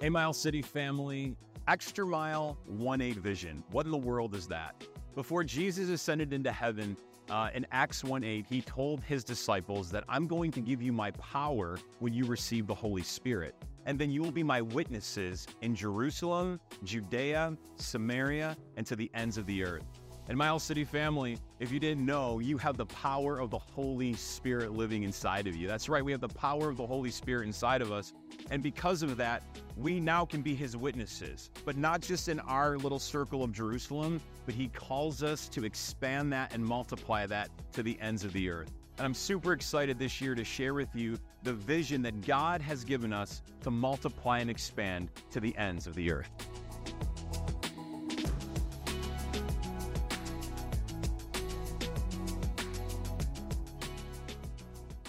Hey, Mile City family, Extra Mile 1 8 Vision. What in the world is that? Before Jesus ascended into heaven, uh, in Acts 1 8, he told his disciples that I'm going to give you my power when you receive the Holy Spirit. And then you will be my witnesses in Jerusalem, Judea, Samaria, and to the ends of the earth. And Mile City family, if you didn't know, you have the power of the Holy Spirit living inside of you. That's right, we have the power of the Holy Spirit inside of us. And because of that, we now can be his witnesses, but not just in our little circle of Jerusalem, but he calls us to expand that and multiply that to the ends of the earth. And I'm super excited this year to share with you the vision that God has given us to multiply and expand to the ends of the earth.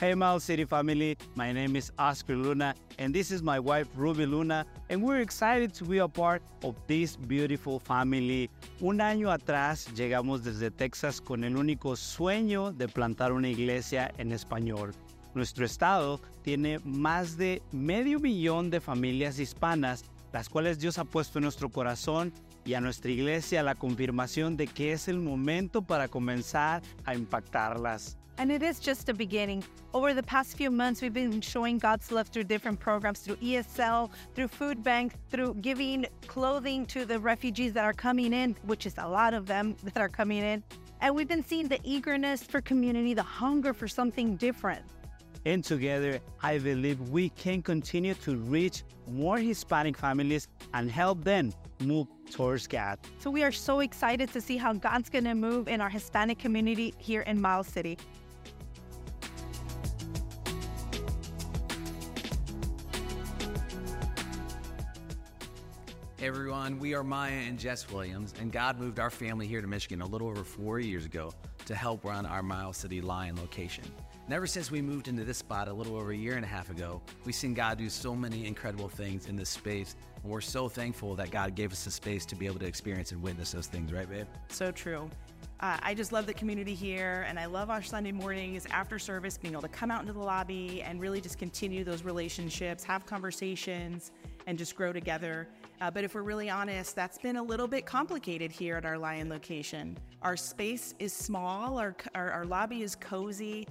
Hey, Mile City family, my name is Oscar Luna, and this is my wife Ruby Luna, and we're excited to be a part of this beautiful family. Un año atrás llegamos desde Texas con el único sueño de plantar una iglesia en español. Nuestro estado tiene más de medio millón de familias hispanas, las cuales Dios ha puesto en nuestro corazón y a nuestra iglesia la confirmación de que es el momento para comenzar a impactarlas. And it is just a beginning. Over the past few months, we've been showing God's love through different programs, through ESL, through food bank, through giving clothing to the refugees that are coming in, which is a lot of them that are coming in. And we've been seeing the eagerness for community, the hunger for something different. And together, I believe we can continue to reach more Hispanic families and help them move towards God. So we are so excited to see how God's going to move in our Hispanic community here in Miles City. Everyone, we are Maya and Jess Williams, and God moved our family here to Michigan a little over four years ago to help run our Miles City Lyon location. And ever since we moved into this spot a little over a year and a half ago, we've seen God do so many incredible things in this space. And we're so thankful that God gave us the space to be able to experience and witness those things, right, babe? So true. Uh, I just love the community here, and I love our Sunday mornings after service being able to come out into the lobby and really just continue those relationships, have conversations, and just grow together. Uh, but if we're really honest, that's been a little bit complicated here at our Lyon location. Our space is small, our, our, our lobby is cozy,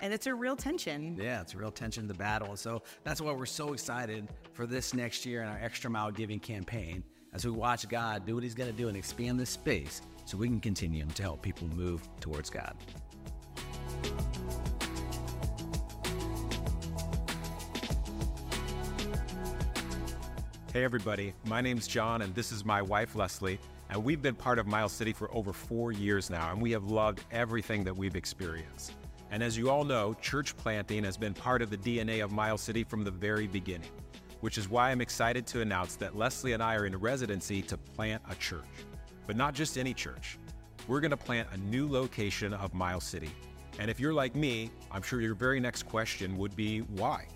and it's a real tension. Yeah, it's a real tension the battle. So that's why we're so excited for this next year and our Extra Mile Giving campaign as we watch God do what He's going to do and expand this space so we can continue to help people move towards God. Hey, everybody. My name's John, and this is my wife, Leslie. And we've been part of Miles City for over four years now, and we have loved everything that we've experienced. And as you all know, church planting has been part of the DNA of Miles City from the very beginning, which is why I'm excited to announce that Leslie and I are in residency to plant a church. But not just any church. We're going to plant a new location of Miles City. And if you're like me, I'm sure your very next question would be why?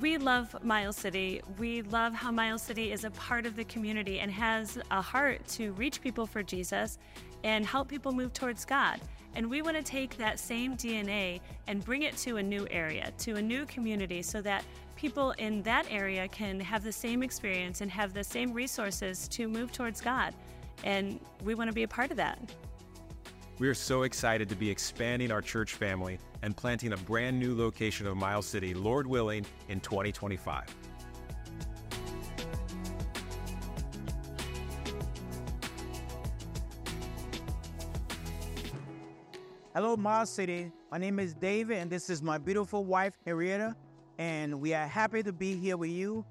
We love Miles City. We love how Miles City is a part of the community and has a heart to reach people for Jesus and help people move towards God. And we want to take that same DNA and bring it to a new area, to a new community, so that people in that area can have the same experience and have the same resources to move towards God. And we want to be a part of that. We are so excited to be expanding our church family and planting a brand new location of Miles City, Lord willing, in 2025. Hello, Miles City. My name is David, and this is my beautiful wife, Henrietta, and we are happy to be here with you.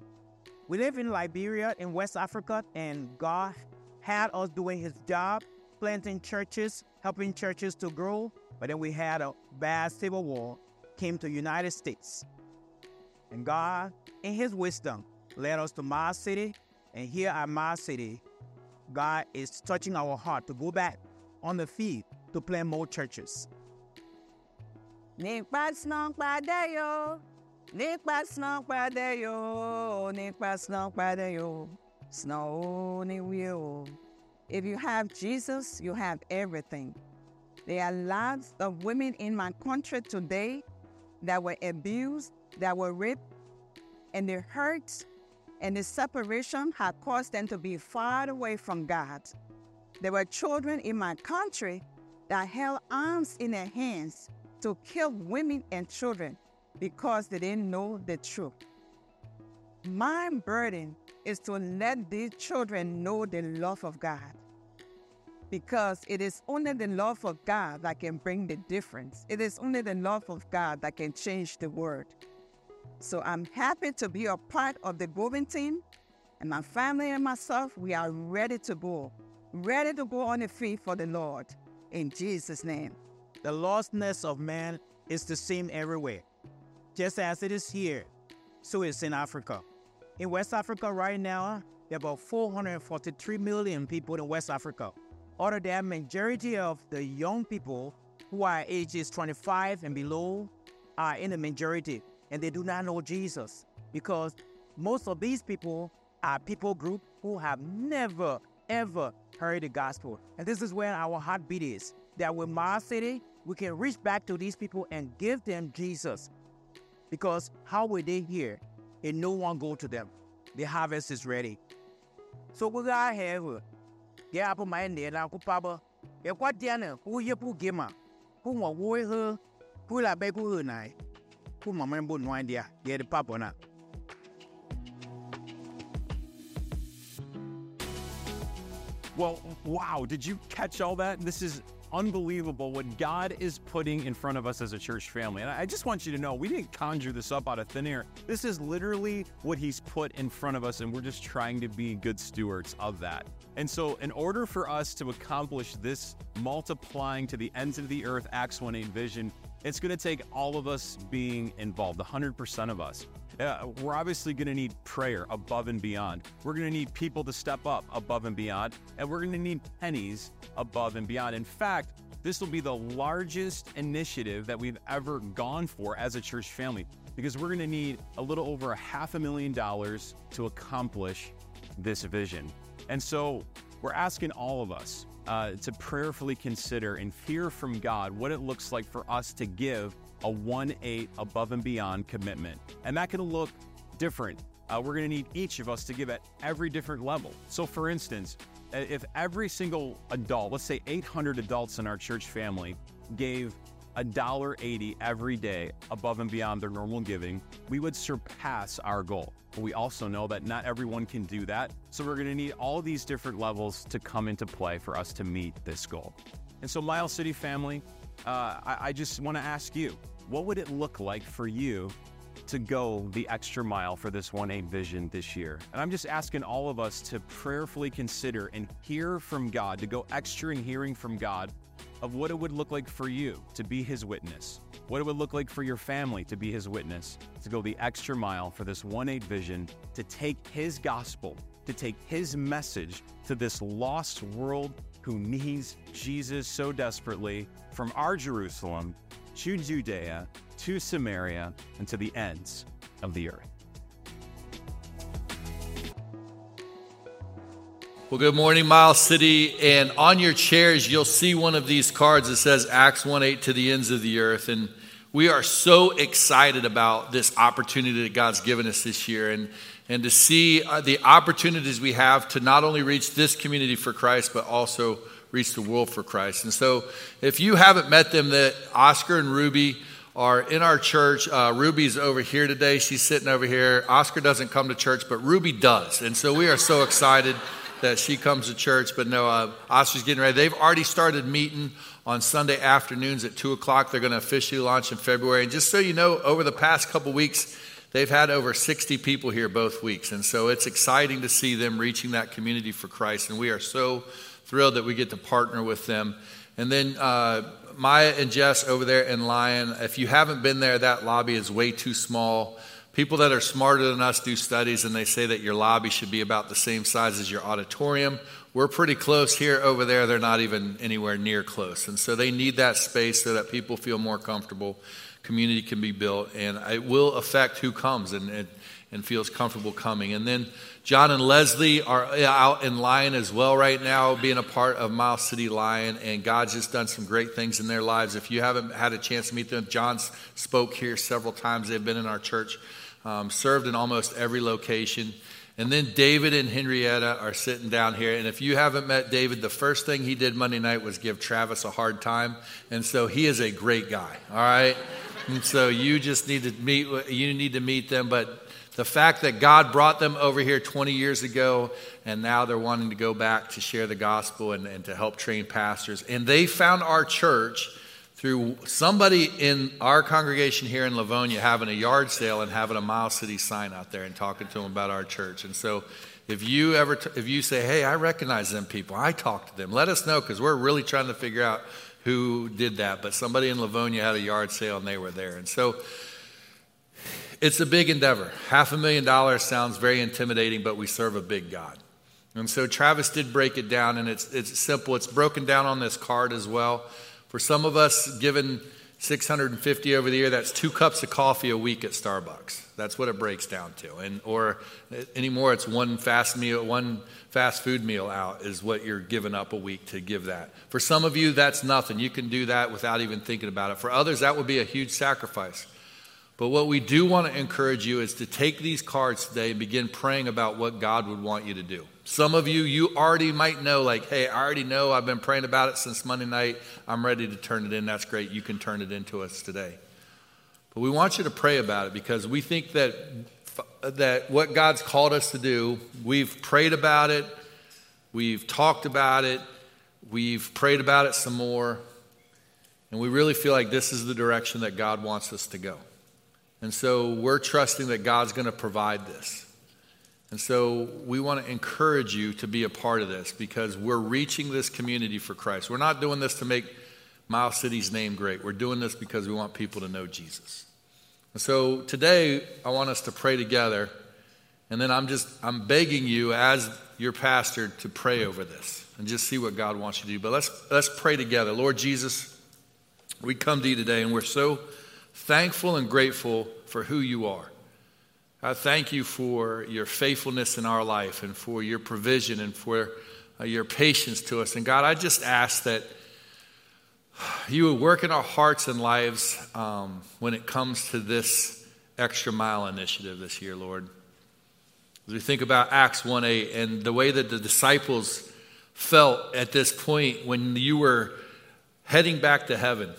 We live in Liberia in West Africa, and God had us doing His job, planting churches, helping churches to grow. But then we had a bad civil war, came to United States, and God, in His wisdom, led us to Miles City. And here at Miles City, God is touching our heart to go back on the field to plant more churches. Nípa. If you have Jesus, you have everything. There are lots of women in my country today that were abused, that were raped, and they hurt, and the separation had caused them to be far away from God. There were children in my country that held arms in their hands to kill women and children because they didn't know the truth. My burden is to let these children know the love of God because it is only the love of God that can bring the difference. It is only the love of God that can change the world. So I'm happy to be a part of the going team, and my family and myself, we are ready to go, ready to go on the feet for the Lord. In Jesus' name. The lostness of man is the same everywhere. Just as it is here, so it's in Africa. In West Africa right now, there are about 443 million people in West Africa. Of that, majority of the young people who are ages 25 and below are in the majority, and they do not know Jesus because most of these people are people group who have never ever heard the gospel. And this is where our heartbeat is. That with my City, we can reach back to these people and give them Jesus. Because how will they hear and no one go to them? The harvest is ready. So we got have ya apa main dia na ku pa ya kwa dia ne ku ye pu ge ma ku wo he ku la be ku he nai ku ma dia ye de pa bo na Well, wow, did you catch all that? This is unbelievable what God is putting in front of us as a church family. And I just want you to know we didn't conjure this up out of thin air. This is literally what He's put in front of us, and we're just trying to be good stewards of that. And so, in order for us to accomplish this multiplying to the ends of the earth Acts 1 8 vision, it's going to take all of us being involved, 100% of us. Uh, we're obviously going to need prayer above and beyond. We're going to need people to step up above and beyond, and we're going to need pennies above and beyond. In fact, this will be the largest initiative that we've ever gone for as a church family because we're going to need a little over a half a million dollars to accomplish this vision. And so we're asking all of us uh, to prayerfully consider and hear from God what it looks like for us to give a 1 8 above and beyond commitment. And that can look different. Uh, we're going to need each of us to give at every different level. So, for instance, if every single adult, let's say 800 adults in our church family, gave $1.80 every day above and beyond their normal giving, we would surpass our goal. But we also know that not everyone can do that. So we're going to need all these different levels to come into play for us to meet this goal. And so, Miles City family, uh, I, I just want to ask you what would it look like for you to go the extra mile for this 1 8 vision this year? And I'm just asking all of us to prayerfully consider and hear from God, to go extra in hearing from God of what it would look like for you to be his witness, what it would look like for your family to be his witness, to go the extra mile for this 1 8 vision, to take his gospel, to take his message to this lost world who needs Jesus so desperately from our Jerusalem to Judea to Samaria and to the ends of the earth. Well, good morning, Miles City. And on your chairs, you'll see one of these cards that says Acts 1 8 to the ends of the earth. And we are so excited about this opportunity that God's given us this year and, and to see uh, the opportunities we have to not only reach this community for Christ, but also reach the world for Christ. And so, if you haven't met them, that Oscar and Ruby are in our church. Uh, Ruby's over here today. She's sitting over here. Oscar doesn't come to church, but Ruby does. And so we are so excited that she comes to church. But no, uh, Oscar's getting ready. They've already started meeting on Sunday afternoons at 2 o'clock. They're going to officially launch in February. And just so you know, over the past couple weeks, they've had over 60 people here both weeks. And so it's exciting to see them reaching that community for Christ. And we are so thrilled that we get to partner with them. And then uh, Maya and Jess over there in Lyon, if you haven't been there, that lobby is way too small. People that are smarter than us do studies and they say that your lobby should be about the same size as your auditorium. We're pretty close here. Over there, they're not even anywhere near close. And so they need that space so that people feel more comfortable. Community can be built, and it will affect who comes and, and, and feels comfortable coming. And then John and Leslie are out in Lyon as well right now, being a part of Miles City Lyon, and God's just done some great things in their lives. If you haven't had a chance to meet them, John spoke here several times. They've been in our church, um, served in almost every location. And then David and Henrietta are sitting down here. And if you haven't met David, the first thing he did Monday night was give Travis a hard time. And so he is a great guy, all right? And so you just need to meet you need to meet them, but the fact that God brought them over here 20 years ago and now they're wanting to go back to share the gospel and, and to help train pastors. And they found our church through somebody in our congregation here in Livonia having a yard sale and having a Miles City sign out there and talking to them about our church. And so if you ever, t- if you say, hey, I recognize them people, I talk to them, let us know because we're really trying to figure out who did that. But somebody in Livonia had a yard sale and they were there. And so it's a big endeavor. Half a million dollars sounds very intimidating, but we serve a big God. And so Travis did break it down, and it's, it's simple. It's broken down on this card as well. For some of us, given 650 over the year, that's two cups of coffee a week at Starbucks. That's what it breaks down to. And or anymore, it's one fast meal, one fast food meal out is what you're giving up a week to give that. For some of you, that's nothing. You can do that without even thinking about it. For others, that would be a huge sacrifice. But what we do want to encourage you is to take these cards today and begin praying about what God would want you to do. Some of you, you already might know, like, hey, I already know, I've been praying about it since Monday night. I'm ready to turn it in. That's great. You can turn it into us today. But we want you to pray about it because we think that, that what God's called us to do, we've prayed about it, we've talked about it, we've prayed about it some more, and we really feel like this is the direction that God wants us to go. And so we're trusting that God's going to provide this. And so we want to encourage you to be a part of this because we're reaching this community for Christ. We're not doing this to make Miles City's name great. We're doing this because we want people to know Jesus. And so today I want us to pray together. And then I'm just I'm begging you as your pastor to pray over this and just see what God wants you to do. But let's let's pray together. Lord Jesus, we come to you today and we're so thankful and grateful for who you are. I thank you for your faithfulness in our life and for your provision and for uh, your patience to us. And God, I just ask that you would work in our hearts and lives um, when it comes to this extra mile initiative this year, Lord. As we think about Acts 1 8 and the way that the disciples felt at this point when you were heading back to heaven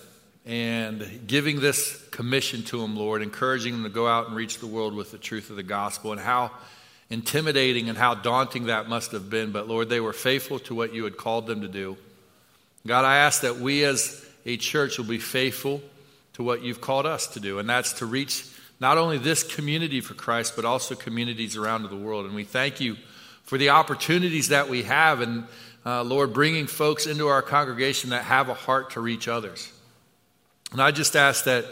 and giving this commission to them, Lord, encouraging them to go out and reach the world with the truth of the gospel, and how intimidating and how daunting that must have been. But Lord, they were faithful to what you had called them to do. God, I ask that we as a church will be faithful to what you've called us to do, and that's to reach not only this community for Christ, but also communities around the world. And we thank you for the opportunities that we have, and uh, Lord, bringing folks into our congregation that have a heart to reach others. And I just ask that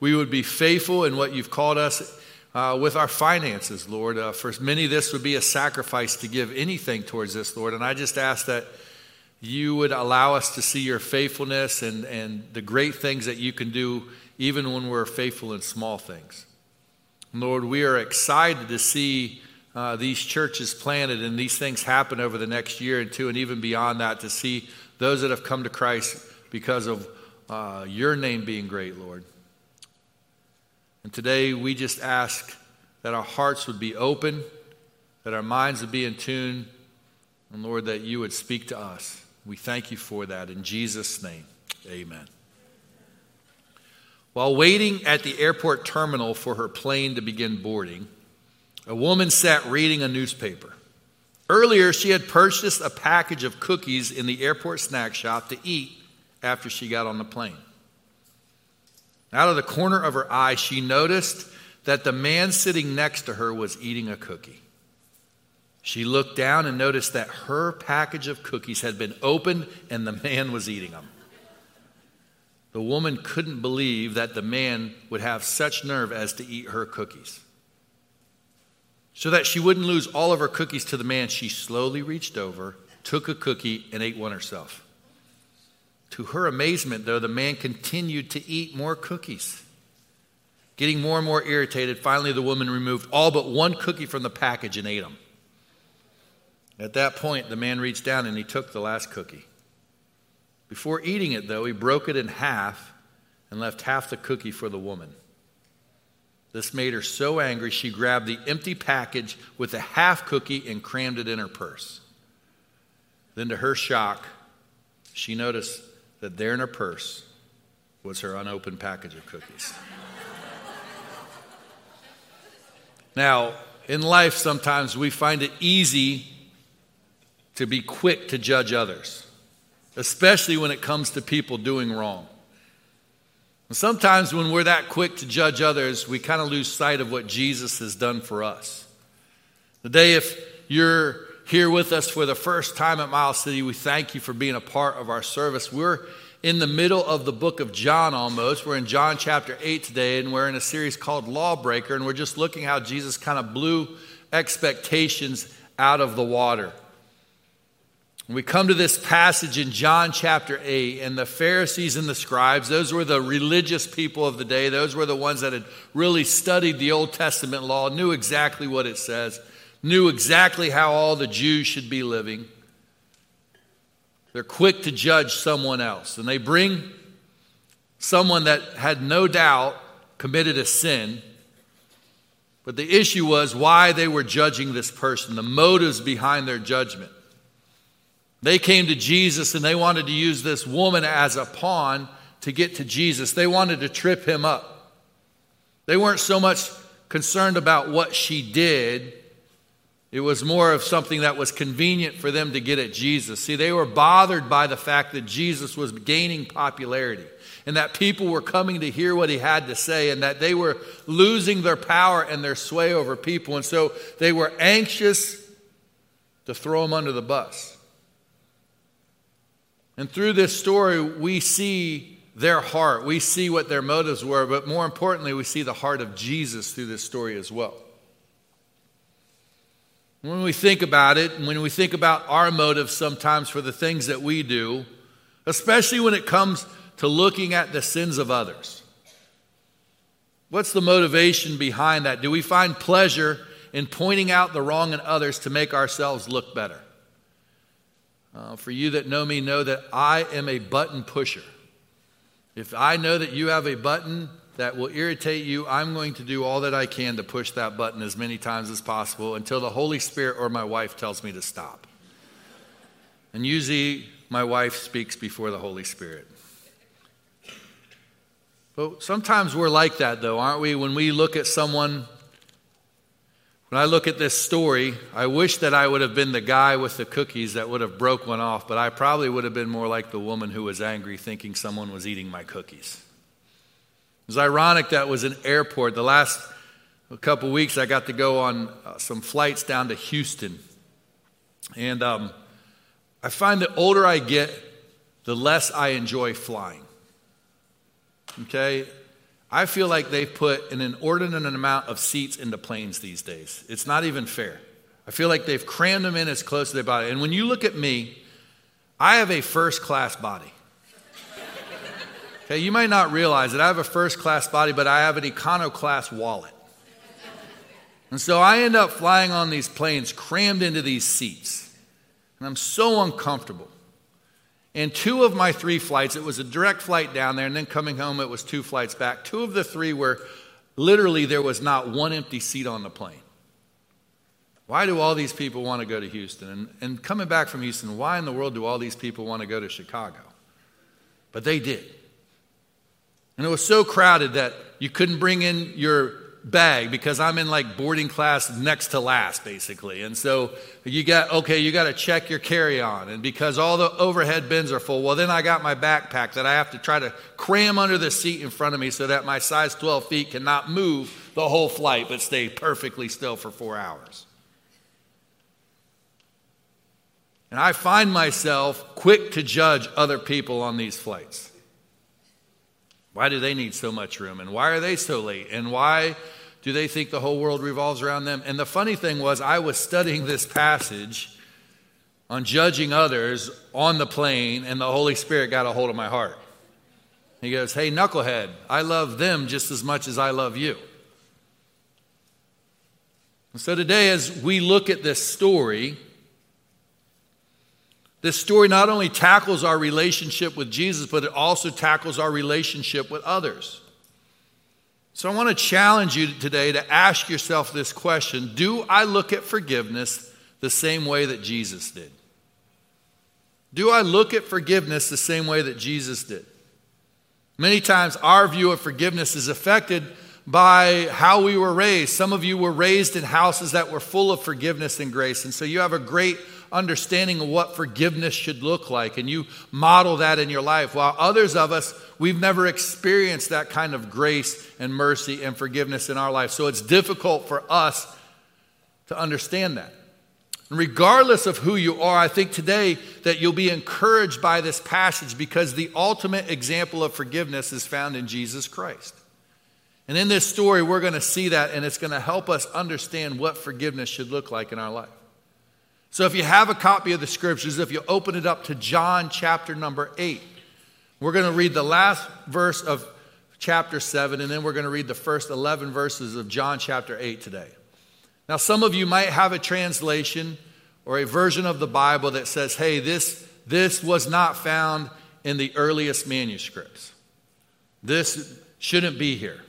we would be faithful in what you've called us uh, with our finances, Lord. Uh, for many, this would be a sacrifice to give anything towards this, Lord. And I just ask that you would allow us to see your faithfulness and, and the great things that you can do even when we're faithful in small things. Lord, we are excited to see uh, these churches planted and these things happen over the next year and two, and even beyond that, to see those that have come to Christ because of uh, your name being great, Lord. And today we just ask that our hearts would be open, that our minds would be in tune, and Lord, that you would speak to us. We thank you for that. In Jesus' name, amen. While waiting at the airport terminal for her plane to begin boarding, a woman sat reading a newspaper. Earlier, she had purchased a package of cookies in the airport snack shop to eat after she got on the plane. Out of the corner of her eye, she noticed that the man sitting next to her was eating a cookie. She looked down and noticed that her package of cookies had been opened and the man was eating them. The woman couldn't believe that the man would have such nerve as to eat her cookies. So that she wouldn't lose all of her cookies to the man, she slowly reached over, took a cookie, and ate one herself. To her amazement, though, the man continued to eat more cookies. Getting more and more irritated, finally the woman removed all but one cookie from the package and ate them. At that point, the man reached down and he took the last cookie. Before eating it, though, he broke it in half and left half the cookie for the woman. This made her so angry, she grabbed the empty package with the half cookie and crammed it in her purse. Then, to her shock, she noticed that there in her purse was her unopened package of cookies. now, in life, sometimes we find it easy to be quick to judge others, especially when it comes to people doing wrong. And sometimes when we're that quick to judge others, we kind of lose sight of what Jesus has done for us. Today, if you're here with us for the first time at Miles City, we thank you for being a part of our service. We're in the middle of the book of John almost. We're in John chapter 8 today, and we're in a series called Lawbreaker, and we're just looking how Jesus kind of blew expectations out of the water. We come to this passage in John chapter 8, and the Pharisees and the scribes, those were the religious people of the day. Those were the ones that had really studied the Old Testament law, knew exactly what it says, knew exactly how all the Jews should be living. They're quick to judge someone else, and they bring someone that had no doubt committed a sin. But the issue was why they were judging this person, the motives behind their judgment. They came to Jesus and they wanted to use this woman as a pawn to get to Jesus. They wanted to trip him up. They weren't so much concerned about what she did, it was more of something that was convenient for them to get at Jesus. See, they were bothered by the fact that Jesus was gaining popularity and that people were coming to hear what he had to say and that they were losing their power and their sway over people. And so they were anxious to throw him under the bus. And through this story, we see their heart. We see what their motives were, but more importantly, we see the heart of Jesus through this story as well. When we think about it, and when we think about our motives sometimes for the things that we do, especially when it comes to looking at the sins of others, what's the motivation behind that? Do we find pleasure in pointing out the wrong in others to make ourselves look better? Uh, for you that know me, know that I am a button pusher. If I know that you have a button that will irritate you, I'm going to do all that I can to push that button as many times as possible until the Holy Spirit or my wife tells me to stop. And usually, my wife speaks before the Holy Spirit. But sometimes we're like that, though, aren't we? When we look at someone when I look at this story, I wish that I would have been the guy with the cookies that would have broke one off, but I probably would have been more like the woman who was angry thinking someone was eating my cookies. It was ironic that was an airport. The last couple weeks, I got to go on uh, some flights down to Houston. And um, I find the older I get, the less I enjoy flying. Okay? I feel like they've put an inordinate amount of seats into planes these days. It's not even fair. I feel like they've crammed them in as close as they body. And when you look at me, I have a first class body. Okay, you might not realize that I have a first class body, but I have an econo class wallet. And so I end up flying on these planes crammed into these seats. And I'm so uncomfortable. And two of my three flights, it was a direct flight down there, and then coming home, it was two flights back. Two of the three were literally there was not one empty seat on the plane. Why do all these people want to go to Houston? And, and coming back from Houston, why in the world do all these people want to go to Chicago? But they did. And it was so crowded that you couldn't bring in your bag because I'm in like boarding class next to last, basically. And so you got, okay, you got to check your carry on. And because all the overhead bins are full, well, then I got my backpack that I have to try to cram under the seat in front of me so that my size 12 feet cannot move the whole flight but stay perfectly still for four hours. And I find myself quick to judge other people on these flights. Why do they need so much room? And why are they so late? And why do they think the whole world revolves around them? And the funny thing was, I was studying this passage on judging others on the plane, and the Holy Spirit got a hold of my heart. He goes, Hey, knucklehead, I love them just as much as I love you. And so today, as we look at this story, this story not only tackles our relationship with Jesus, but it also tackles our relationship with others. So I want to challenge you today to ask yourself this question Do I look at forgiveness the same way that Jesus did? Do I look at forgiveness the same way that Jesus did? Many times our view of forgiveness is affected by how we were raised. Some of you were raised in houses that were full of forgiveness and grace, and so you have a great understanding of what forgiveness should look like, and you model that in your life. While others of us, we've never experienced that kind of grace and mercy and forgiveness in our life. So it's difficult for us to understand that. And Regardless of who you are, I think today that you'll be encouraged by this passage because the ultimate example of forgiveness is found in Jesus Christ. And in this story, we're going to see that, and it's going to help us understand what forgiveness should look like in our life. So if you have a copy of the scriptures, if you open it up to John chapter number 8, we're going to read the last verse of chapter 7, and then we're going to read the first 11 verses of John chapter 8 today. Now, some of you might have a translation or a version of the Bible that says, hey, this, this was not found in the earliest manuscripts. This shouldn't be here.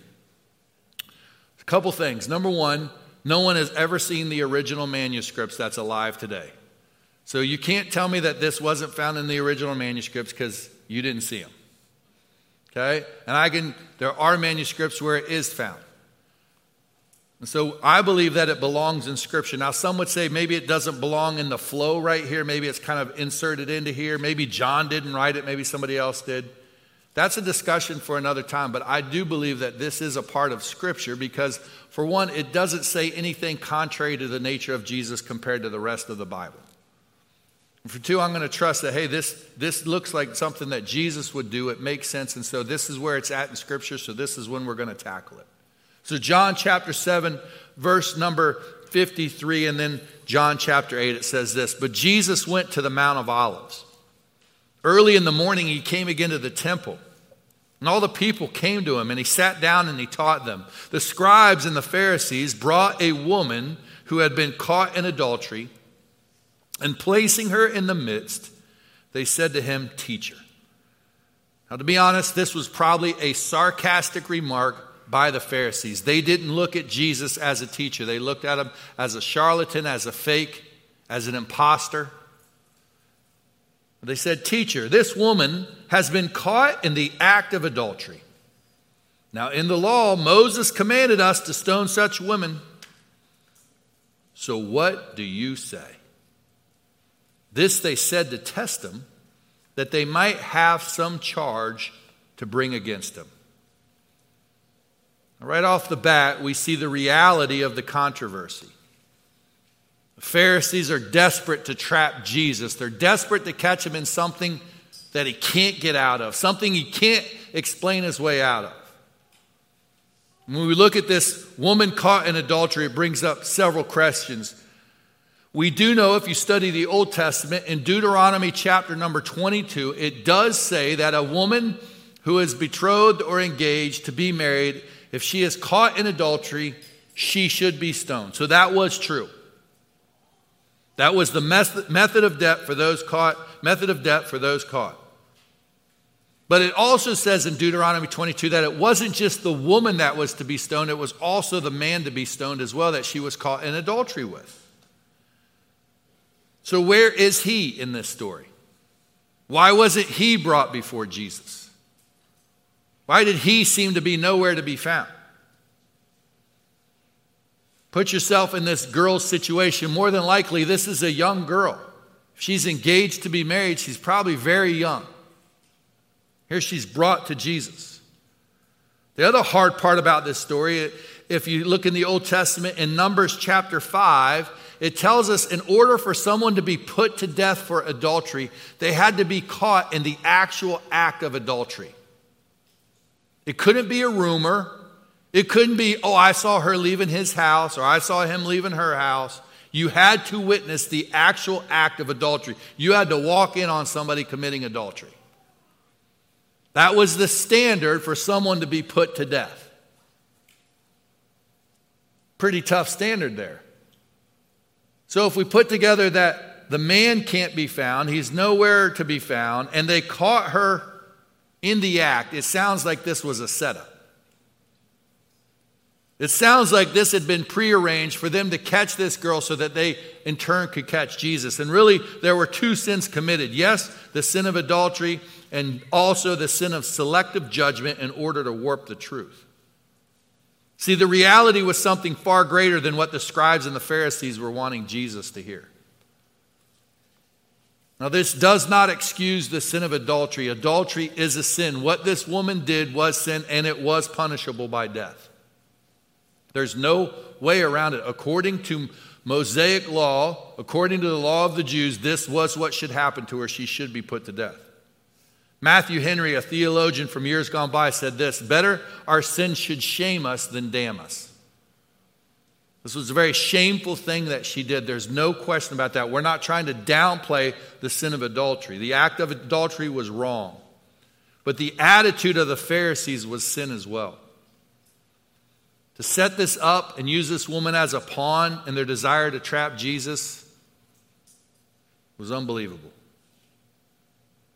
A couple things. Number one, no one has ever seen the original manuscripts that's alive today. So you can't tell me that this wasn't found in the original manuscripts because you didn't see them. Okay? And I can, there are manuscripts where it is found. And so I believe that it belongs in Scripture. Now, some would say maybe it doesn't belong in the flow right here. Maybe it's kind of inserted into here. Maybe John didn't write it. Maybe somebody else did. That's a discussion for another time, but I do believe that this is a part of Scripture because, for one, it doesn't say anything contrary to the nature of Jesus compared to the rest of the Bible. And for two, I'm going to trust that, hey, this, this looks like something that Jesus would do. It makes sense, and so this is where it's at in Scripture, so this is when we're going to tackle it. So, John chapter 7, verse number 53, and then John chapter 8, it says this But Jesus went to the Mount of Olives. Early in the morning, he came again to the temple. And all the people came to him, and he sat down and he taught them. The scribes and the Pharisees brought a woman who had been caught in adultery, and placing her in the midst, they said to him, Teacher. Now, to be honest, this was probably a sarcastic remark by the Pharisees. They didn't look at Jesus as a teacher, they looked at him as a charlatan, as a fake, as an impostor. They said, Teacher, this woman has been caught in the act of adultery. Now, in the law, Moses commanded us to stone such women. So, what do you say? This they said to test him, that they might have some charge to bring against him. Right off the bat, we see the reality of the controversy. The Pharisees are desperate to trap Jesus. They're desperate to catch him in something that he can't get out of, something he can't explain his way out of. When we look at this woman caught in adultery, it brings up several questions. We do know if you study the Old Testament, in Deuteronomy chapter number 22, it does say that a woman who is betrothed or engaged to be married, if she is caught in adultery, she should be stoned. So that was true. That was the method of death for those caught, method of death for those caught. But it also says in Deuteronomy 22 that it wasn't just the woman that was to be stoned, it was also the man to be stoned as well that she was caught in adultery with. So, where is he in this story? Why wasn't he brought before Jesus? Why did he seem to be nowhere to be found? Put yourself in this girl's situation. More than likely, this is a young girl. If she's engaged to be married, she's probably very young. Here she's brought to Jesus. The other hard part about this story, if you look in the Old Testament in Numbers chapter 5, it tells us in order for someone to be put to death for adultery, they had to be caught in the actual act of adultery. It couldn't be a rumor. It couldn't be, oh, I saw her leaving his house or I saw him leaving her house. You had to witness the actual act of adultery. You had to walk in on somebody committing adultery. That was the standard for someone to be put to death. Pretty tough standard there. So if we put together that the man can't be found, he's nowhere to be found, and they caught her in the act, it sounds like this was a setup. It sounds like this had been prearranged for them to catch this girl so that they, in turn, could catch Jesus. And really, there were two sins committed yes, the sin of adultery, and also the sin of selective judgment in order to warp the truth. See, the reality was something far greater than what the scribes and the Pharisees were wanting Jesus to hear. Now, this does not excuse the sin of adultery. Adultery is a sin. What this woman did was sin, and it was punishable by death. There's no way around it. According to Mosaic law, according to the law of the Jews, this was what should happen to her. She should be put to death. Matthew Henry, a theologian from years gone by, said this Better our sin should shame us than damn us. This was a very shameful thing that she did. There's no question about that. We're not trying to downplay the sin of adultery. The act of adultery was wrong, but the attitude of the Pharisees was sin as well. To set this up and use this woman as a pawn in their desire to trap Jesus was unbelievable.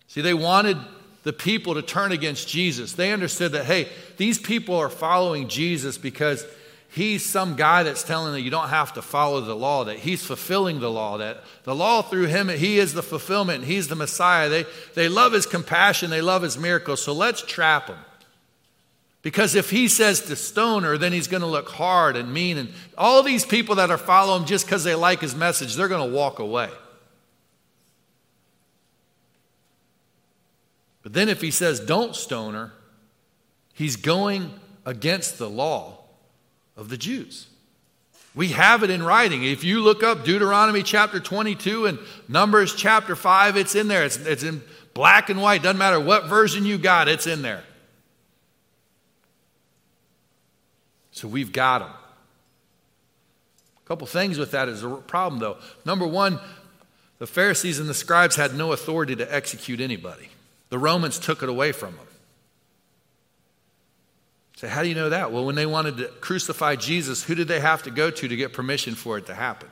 See, they wanted the people to turn against Jesus. They understood that, hey, these people are following Jesus because he's some guy that's telling them you don't have to follow the law, that he's fulfilling the law, that the law through him, he is the fulfillment, he's the Messiah. They, they love his compassion, they love his miracles, so let's trap him. Because if he says to stone her, then he's going to look hard and mean. And all these people that are following him just because they like his message, they're going to walk away. But then if he says don't stone her, he's going against the law of the Jews. We have it in writing. If you look up Deuteronomy chapter 22 and Numbers chapter 5, it's in there. It's, it's in black and white. Doesn't matter what version you got, it's in there. So we've got them. A couple things with that is a problem, though. Number one, the Pharisees and the scribes had no authority to execute anybody, the Romans took it away from them. So, how do you know that? Well, when they wanted to crucify Jesus, who did they have to go to to get permission for it to happen?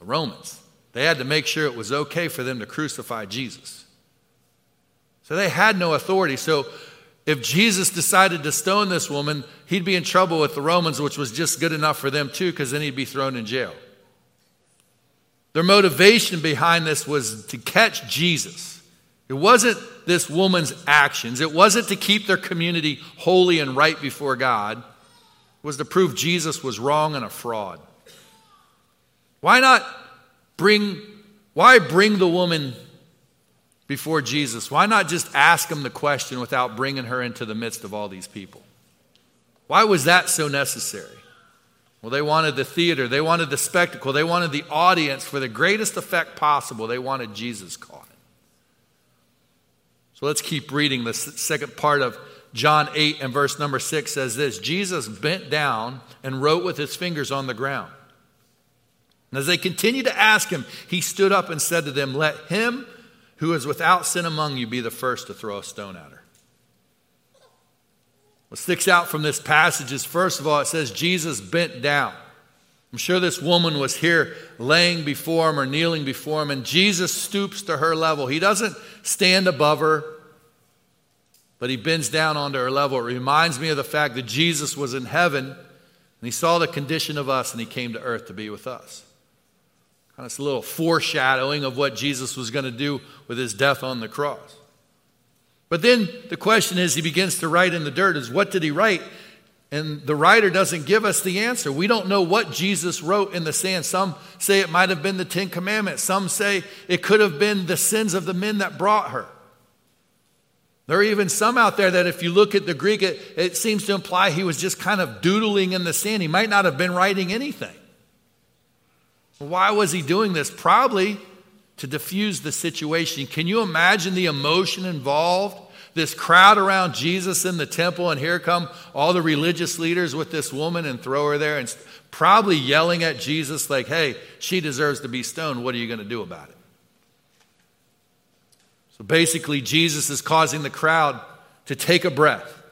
The Romans. They had to make sure it was okay for them to crucify Jesus. So they had no authority. So if Jesus decided to stone this woman, he'd be in trouble with the Romans, which was just good enough for them too, because then he'd be thrown in jail. Their motivation behind this was to catch Jesus. It wasn't this woman's actions, it wasn't to keep their community holy and right before God, it was to prove Jesus was wrong and a fraud. Why not bring, why bring the woman before Jesus, why not just ask him the question without bringing her into the midst of all these people? Why was that so necessary? Well, they wanted the theater, they wanted the spectacle, they wanted the audience for the greatest effect possible. They wanted Jesus caught. So let's keep reading. The second part of John 8 and verse number 6 says this Jesus bent down and wrote with his fingers on the ground. And as they continued to ask him, he stood up and said to them, Let him who is without sin among you be the first to throw a stone at her. What sticks out from this passage is first of all, it says Jesus bent down. I'm sure this woman was here laying before him or kneeling before him, and Jesus stoops to her level. He doesn't stand above her, but he bends down onto her level. It reminds me of the fact that Jesus was in heaven and he saw the condition of us and he came to earth to be with us. Of a little foreshadowing of what Jesus was going to do with his death on the cross. But then the question is, he begins to write in the dirt is what did he write? And the writer doesn't give us the answer. We don't know what Jesus wrote in the sand. Some say it might have been the Ten Commandments. Some say it could have been the sins of the men that brought her. There are even some out there that, if you look at the Greek, it, it seems to imply he was just kind of doodling in the sand. He might not have been writing anything. Why was he doing this? Probably to diffuse the situation. Can you imagine the emotion involved? This crowd around Jesus in the temple, and here come all the religious leaders with this woman and throw her there, and probably yelling at Jesus, like, hey, she deserves to be stoned. What are you going to do about it? So basically, Jesus is causing the crowd to take a breath.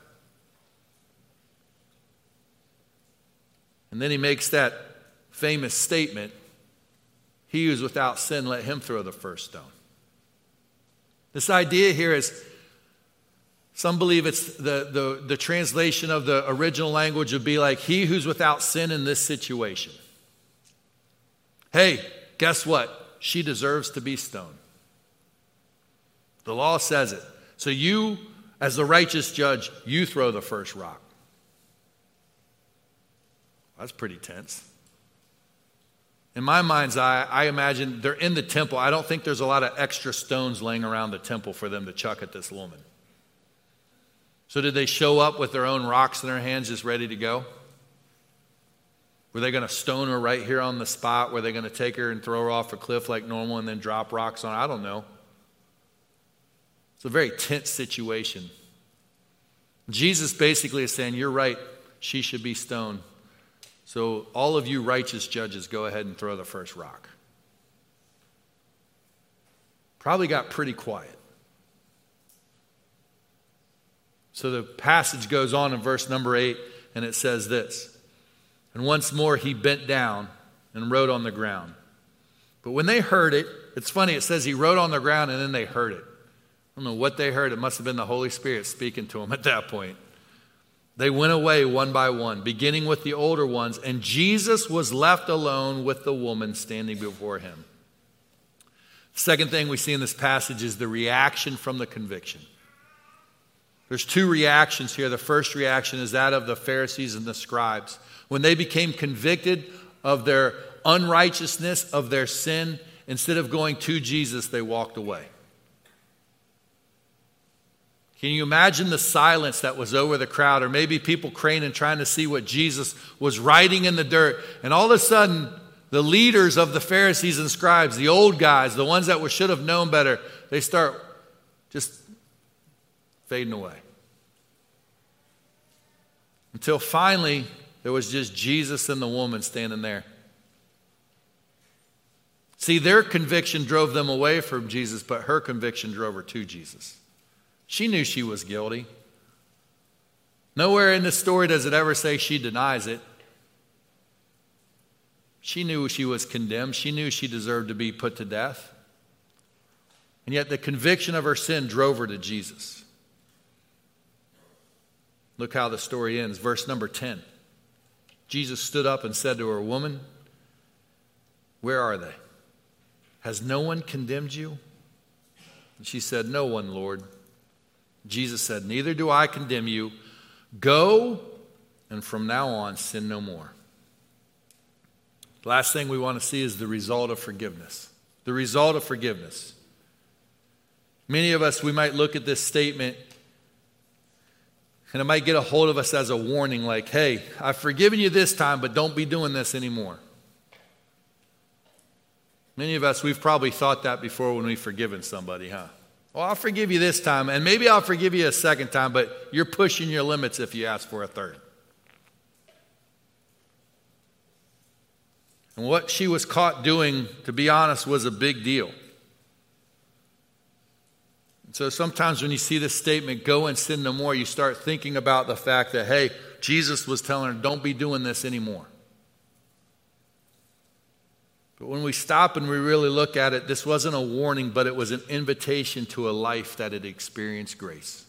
And then he makes that famous statement he who is without sin, let him throw the first stone. This idea here is Some believe it's the, the, the translation of the original language would be like, He who's without sin in this situation. Hey, guess what? She deserves to be stoned. The law says it. So you, as the righteous judge, you throw the first rock. That's pretty tense. In my mind's eye, I imagine they're in the temple. I don't think there's a lot of extra stones laying around the temple for them to chuck at this woman. So, did they show up with their own rocks in their hands, just ready to go? Were they going to stone her right here on the spot? Were they going to take her and throw her off a cliff like normal and then drop rocks on her? I don't know. It's a very tense situation. Jesus basically is saying, You're right, she should be stoned. So, all of you righteous judges, go ahead and throw the first rock. Probably got pretty quiet. So, the passage goes on in verse number eight, and it says this And once more he bent down and wrote on the ground. But when they heard it, it's funny, it says he wrote on the ground and then they heard it. I don't know what they heard. It must have been the Holy Spirit speaking to them at that point. They went away one by one, beginning with the older ones, and Jesus was left alone with the woman standing before him. Second thing we see in this passage is the reaction from the conviction. There's two reactions here. The first reaction is that of the Pharisees and the scribes. When they became convicted of their unrighteousness, of their sin, instead of going to Jesus, they walked away. Can you imagine the silence that was over the crowd, or maybe people craning trying to see what Jesus was writing in the dirt? And all of a sudden, the leaders of the Pharisees and scribes, the old guys, the ones that should have known better, they start just fading away. Until finally, there was just Jesus and the woman standing there. See, their conviction drove them away from Jesus, but her conviction drove her to Jesus. She knew she was guilty. Nowhere in the story does it ever say she denies it. She knew she was condemned. She knew she deserved to be put to death. And yet the conviction of her sin drove her to Jesus. Look how the story ends. Verse number 10. Jesus stood up and said to her, Woman, where are they? Has no one condemned you? And she said, No one, Lord. Jesus said, Neither do I condemn you. Go, and from now on, sin no more. Last thing we want to see is the result of forgiveness. The result of forgiveness. Many of us, we might look at this statement and it might get a hold of us as a warning like, hey, I've forgiven you this time, but don't be doing this anymore. Many of us, we've probably thought that before when we've forgiven somebody, huh? Well, I'll forgive you this time, and maybe I'll forgive you a second time, but you're pushing your limits if you ask for a third. And what she was caught doing, to be honest, was a big deal. And so sometimes when you see this statement, go and sin no more, you start thinking about the fact that, hey, Jesus was telling her, don't be doing this anymore. But when we stop and we really look at it, this wasn't a warning, but it was an invitation to a life that had experienced grace.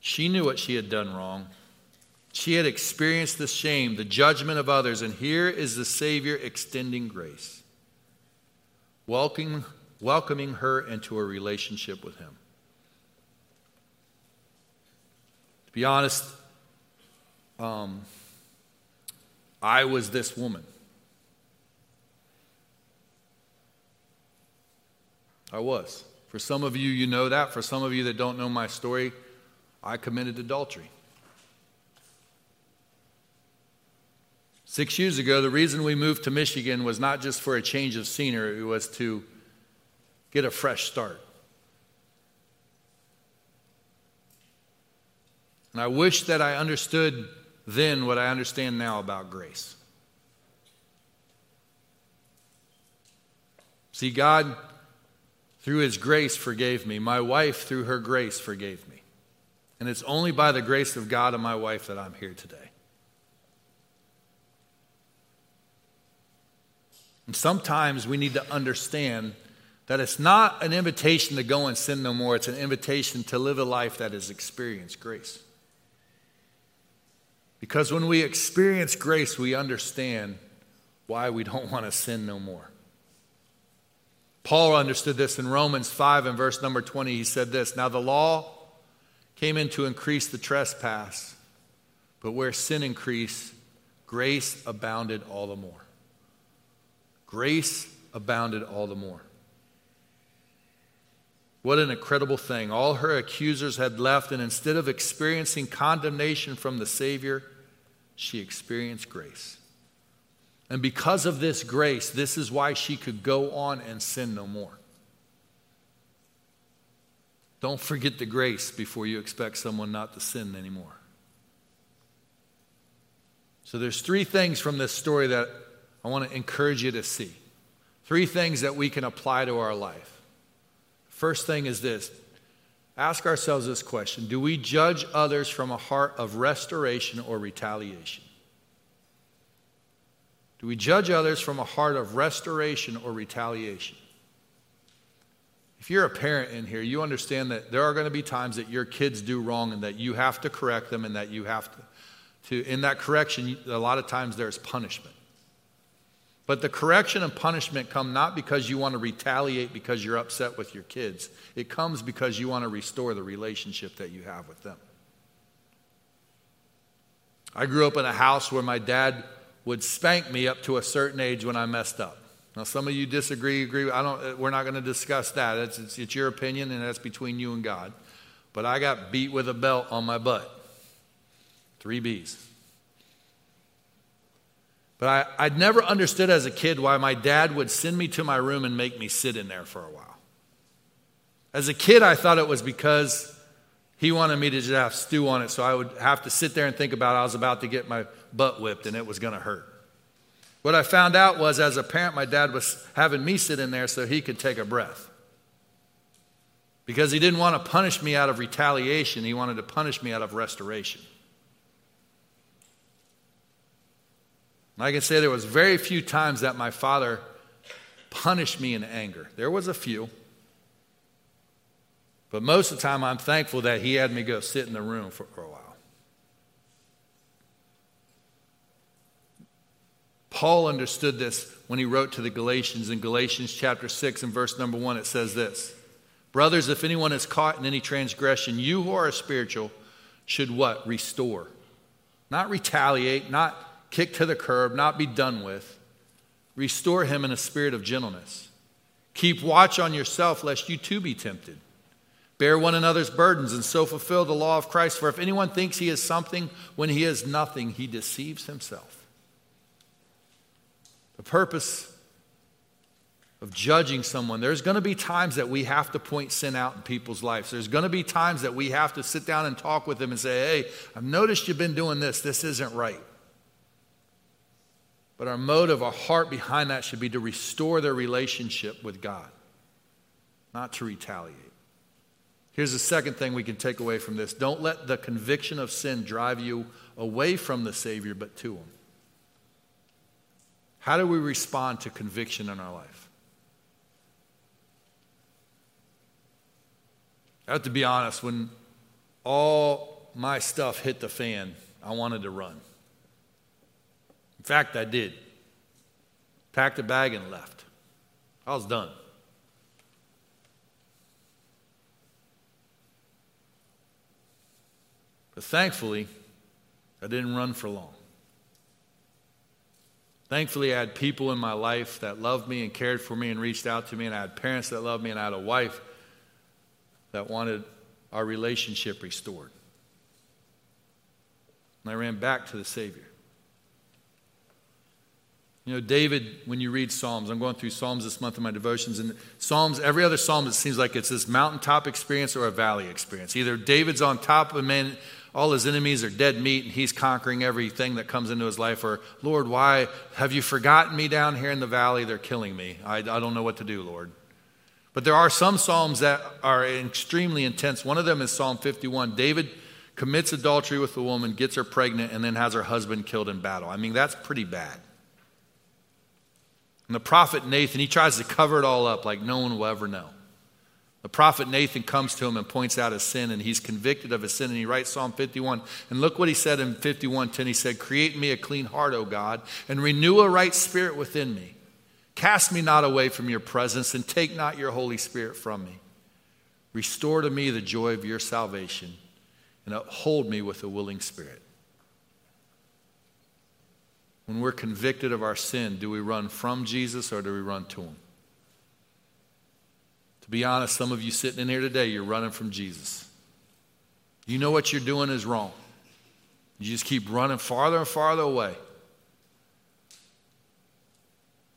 She knew what she had done wrong. She had experienced the shame, the judgment of others, and here is the Savior extending grace, welcoming, welcoming her into a relationship with Him. To be honest, um, I was this woman. I was. For some of you, you know that. For some of you that don't know my story, I committed adultery. Six years ago, the reason we moved to Michigan was not just for a change of scenery, it was to get a fresh start. And I wish that I understood then what I understand now about grace. See, God, through His grace, forgave me. My wife, through her grace, forgave me. And it's only by the grace of God and my wife that I'm here today. And sometimes we need to understand That it's not an invitation to go and sin no more, it's an invitation to live a life that has experienced grace. Because when we experience grace, we understand why we don't want to sin no more. Paul understood this in Romans 5 and verse number 20. He said this Now the law came in to increase the trespass, but where sin increased, grace abounded all the more. Grace abounded all the more. What an incredible thing. All her accusers had left, and instead of experiencing condemnation from the Savior, she experienced grace. And because of this grace, this is why she could go on and sin no more. Don't forget the grace before you expect someone not to sin anymore. So there's three things from this story that I want to encourage you to see. Three things that we can apply to our life. First thing is this ask ourselves this question Do we judge others from a heart of restoration or retaliation? Do we judge others from a heart of restoration or retaliation? If you're a parent in here, you understand that there are going to be times that your kids do wrong and that you have to correct them and that you have to, to in that correction, a lot of times there's punishment. But the correction and punishment come not because you want to retaliate because you're upset with your kids. It comes because you want to restore the relationship that you have with them. I grew up in a house where my dad would spank me up to a certain age when I messed up. Now, some of you disagree, agree. I don't, uh, we're not going to discuss that. It's, it's, it's your opinion, and that's between you and God. But I got beat with a belt on my butt. Three B's. But I, I'd never understood as a kid why my dad would send me to my room and make me sit in there for a while. As a kid, I thought it was because he wanted me to just have stew on it, so I would have to sit there and think about I was about to get my butt whipped and it was going to hurt. What I found out was, as a parent, my dad was having me sit in there so he could take a breath. Because he didn't want to punish me out of retaliation, he wanted to punish me out of restoration. I can say there was very few times that my father punished me in anger. There was a few. But most of the time, I'm thankful that he had me go sit in the room for, for a while. Paul understood this when he wrote to the Galatians in Galatians chapter 6 and verse number 1. It says this Brothers, if anyone is caught in any transgression, you who are spiritual should what? Restore. Not retaliate, not kick to the curb, not be done with. Restore him in a spirit of gentleness. Keep watch on yourself, lest you too be tempted. Bear one another's burdens and so fulfill the law of Christ. For if anyone thinks he is something when he is nothing, he deceives himself. The purpose of judging someone, there's going to be times that we have to point sin out in people's lives. There's going to be times that we have to sit down and talk with them and say, hey, I've noticed you've been doing this. This isn't right. But our motive, our heart behind that should be to restore their relationship with God, not to retaliate. Here's the second thing we can take away from this don't let the conviction of sin drive you away from the Savior, but to Him. How do we respond to conviction in our life? I have to be honest, when all my stuff hit the fan, I wanted to run. In fact, I did. Packed a bag and left. I was done. But thankfully, I didn't run for long. Thankfully, I had people in my life that loved me and cared for me and reached out to me, and I had parents that loved me, and I had a wife that wanted our relationship restored. And I ran back to the Savior. You know, David, when you read Psalms, I'm going through Psalms this month in my devotions, and Psalms, every other Psalm, it seems like it's this mountaintop experience or a valley experience. Either David's on top of man, all his enemies are dead meat, and he's conquering everything that comes into his life, or Lord, why have you forgotten me down here in the valley? They're killing me. I, I don't know what to do, Lord. But there are some Psalms that are extremely intense. One of them is Psalm 51. David commits adultery with a woman, gets her pregnant, and then has her husband killed in battle. I mean, that's pretty bad. And the prophet Nathan, he tries to cover it all up like no one will ever know. The prophet Nathan comes to him and points out his sin, and he's convicted of his sin, and he writes Psalm 51. And look what he said in 51:10. He said, Create me a clean heart, O God, and renew a right spirit within me. Cast me not away from your presence, and take not your Holy Spirit from me. Restore to me the joy of your salvation, and uphold me with a willing spirit. When we're convicted of our sin, do we run from Jesus or do we run to him? To be honest, some of you sitting in here today, you're running from Jesus. You know what you're doing is wrong. You just keep running farther and farther away.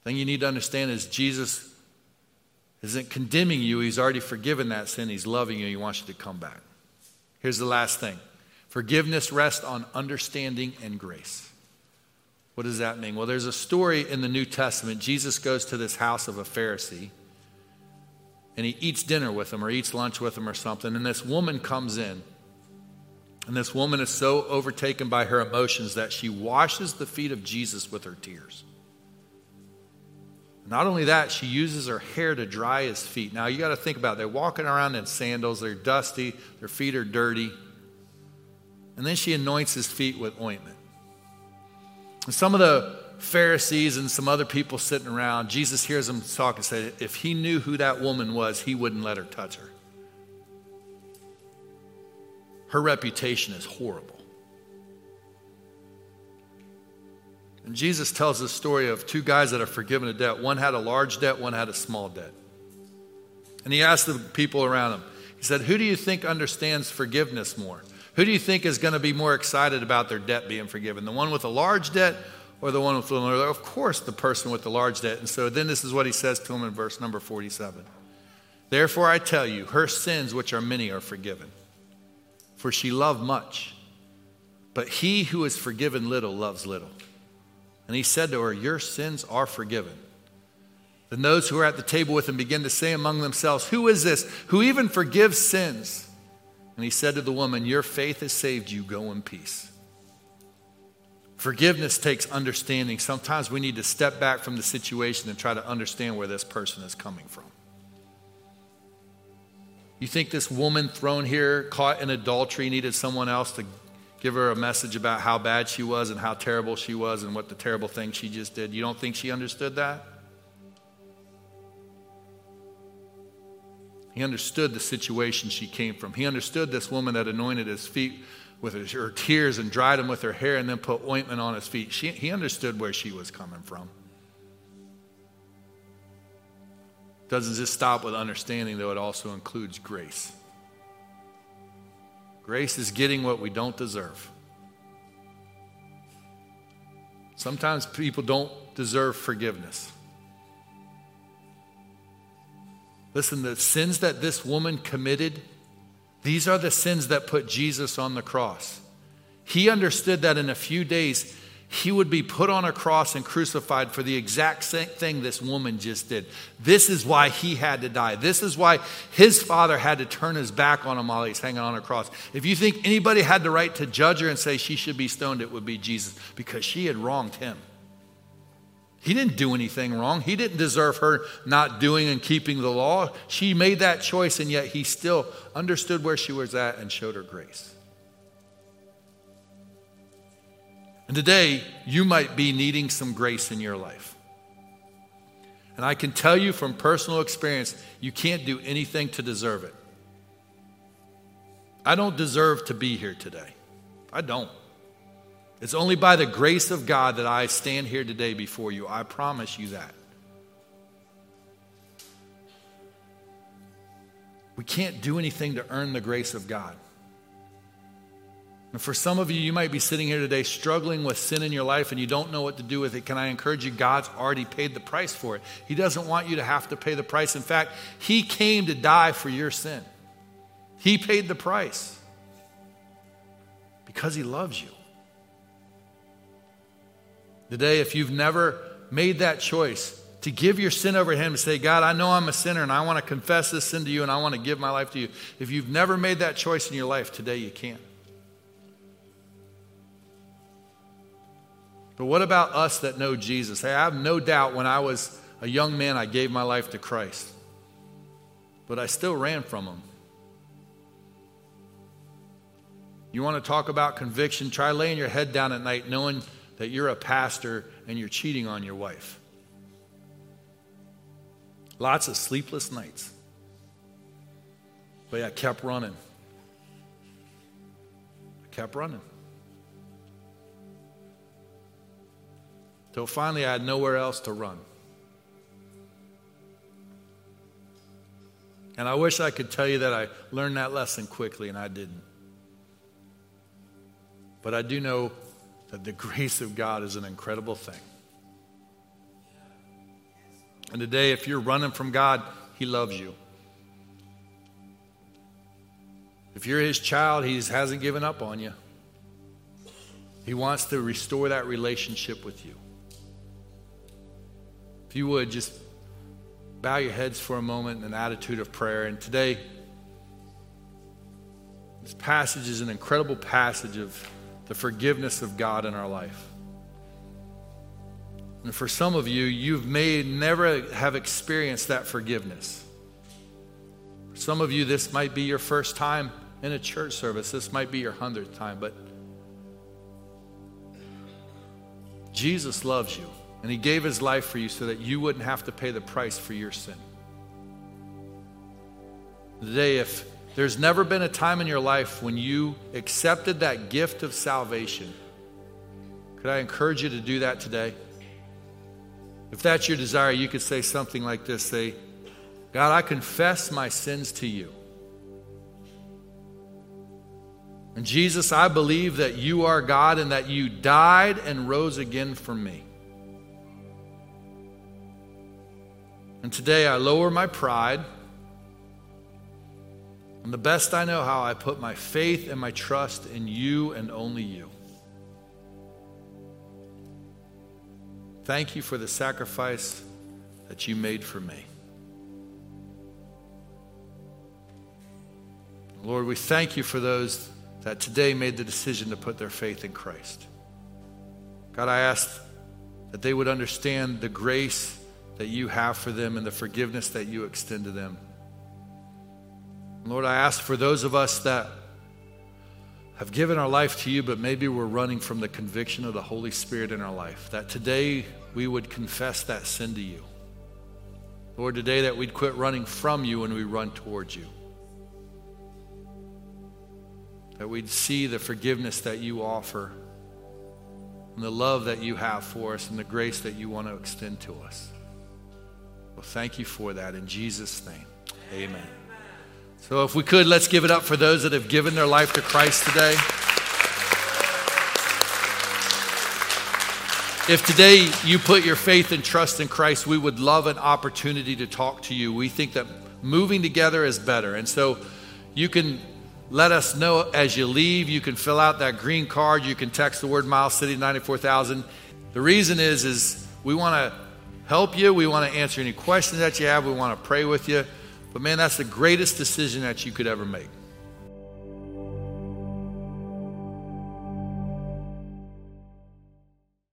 The thing you need to understand is Jesus isn't condemning you. He's already forgiven that sin. He's loving you. He wants you to come back. Here's the last thing forgiveness rests on understanding and grace. What does that mean? Well, there's a story in the New Testament. Jesus goes to this house of a Pharisee and he eats dinner with him or eats lunch with him or something. And this woman comes in. And this woman is so overtaken by her emotions that she washes the feet of Jesus with her tears. Not only that, she uses her hair to dry his feet. Now you got to think about it. They're walking around in sandals, they're dusty, their feet are dirty. And then she anoints his feet with ointment. Some of the Pharisees and some other people sitting around, Jesus hears them talk and say, if he knew who that woman was, he wouldn't let her touch her. Her reputation is horrible. And Jesus tells the story of two guys that are forgiven a debt. One had a large debt, one had a small debt. And he asked the people around him, he said, Who do you think understands forgiveness more? Who do you think is going to be more excited about their debt being forgiven? The one with a large debt or the one with the little? Of course, the person with the large debt. And so then this is what he says to him in verse number 47. Therefore, I tell you, her sins, which are many, are forgiven. For she loved much. But he who is forgiven little loves little. And he said to her, Your sins are forgiven. Then those who were at the table with him began to say among themselves, Who is this who even forgives sins? And he said to the woman, Your faith has saved you. Go in peace. Forgiveness takes understanding. Sometimes we need to step back from the situation and try to understand where this person is coming from. You think this woman thrown here, caught in adultery, needed someone else to give her a message about how bad she was and how terrible she was and what the terrible thing she just did? You don't think she understood that? He understood the situation she came from. He understood this woman that anointed his feet with her, tears and dried them with her hair and then put ointment on his feet. She, he understood where she was coming from. Doesn't just stop with understanding, though, it also includes grace. Grace is getting what we don't deserve. Sometimes people don't deserve forgiveness. Listen, the sins that this woman committed, these are the sins that put Jesus on the cross. He understood that in a few days, he would be put on a cross and crucified for the exact same thing this woman just did. This is why he had to die. This is why his father had to turn his back on him while he's hanging on a cross. If you think anybody had the right to judge her and say she should be stoned, it would be Jesus because she had wronged him. He didn't do anything wrong. He didn't deserve her not doing and keeping the law. She made that choice, and yet he still understood where she was at and showed her grace. And today, you might be needing some grace in your life. And I can tell you from personal experience, you can't do anything to deserve it. I don't deserve to be here today. I don't. It's only by the grace of God that I stand here today before you. I promise you that. We can't do anything to earn the grace of God. And for some of you, you might be sitting here today struggling with sin in your life and you don't know what to do with it. Can I encourage you? God's already paid the price for it. He doesn't want you to have to pay the price. In fact, He came to die for your sin, He paid the price because He loves you. Today, if you've never made that choice to give your sin over to Him and say, God, I know I'm a sinner and I want to confess this sin to you and I want to give my life to you. If you've never made that choice in your life, today you can. But what about us that know Jesus? Hey, I have no doubt when I was a young man, I gave my life to Christ, but I still ran from him. You want to talk about conviction? Try laying your head down at night knowing that you're a pastor and you're cheating on your wife. Lots of sleepless nights. But I kept running. I kept running. Till finally I had nowhere else to run. And I wish I could tell you that I learned that lesson quickly, and I didn't. But I do know that the grace of God is an incredible thing. And today, if you're running from God, He loves you. If you're His child, He hasn't given up on you. He wants to restore that relationship with you. If you would, just bow your heads for a moment in an attitude of prayer. And today, this passage is an incredible passage of the forgiveness of God in our life. And for some of you, you've may never have experienced that forgiveness. For some of you, this might be your first time in a church service. This might be your hundredth time, but Jesus loves you, and He gave His life for you so that you wouldn't have to pay the price for your sin. Today, if there's never been a time in your life when you accepted that gift of salvation, could I encourage you to do that today? If that's your desire, you could say something like this Say, God, I confess my sins to you. And Jesus, I believe that you are God and that you died and rose again for me. And today I lower my pride. And the best I know how, I put my faith and my trust in you and only you. Thank you for the sacrifice that you made for me. Lord, we thank you for those that today made the decision to put their faith in Christ. God, I ask that they would understand the grace that you have for them and the forgiveness that you extend to them. Lord, I ask for those of us that have given our life to you, but maybe we're running from the conviction of the Holy Spirit in our life, that today we would confess that sin to you. Lord, today that we'd quit running from you and we run towards you. That we'd see the forgiveness that you offer and the love that you have for us and the grace that you want to extend to us. Well, thank you for that in Jesus' name. Amen. So, if we could, let's give it up for those that have given their life to Christ today. If today you put your faith and trust in Christ, we would love an opportunity to talk to you. We think that moving together is better. And so you can let us know as you leave. You can fill out that green card. You can text the word Miles City 94000. The reason is, is we want to help you. We want to answer any questions that you have. We want to pray with you. But man, that's the greatest decision that you could ever make.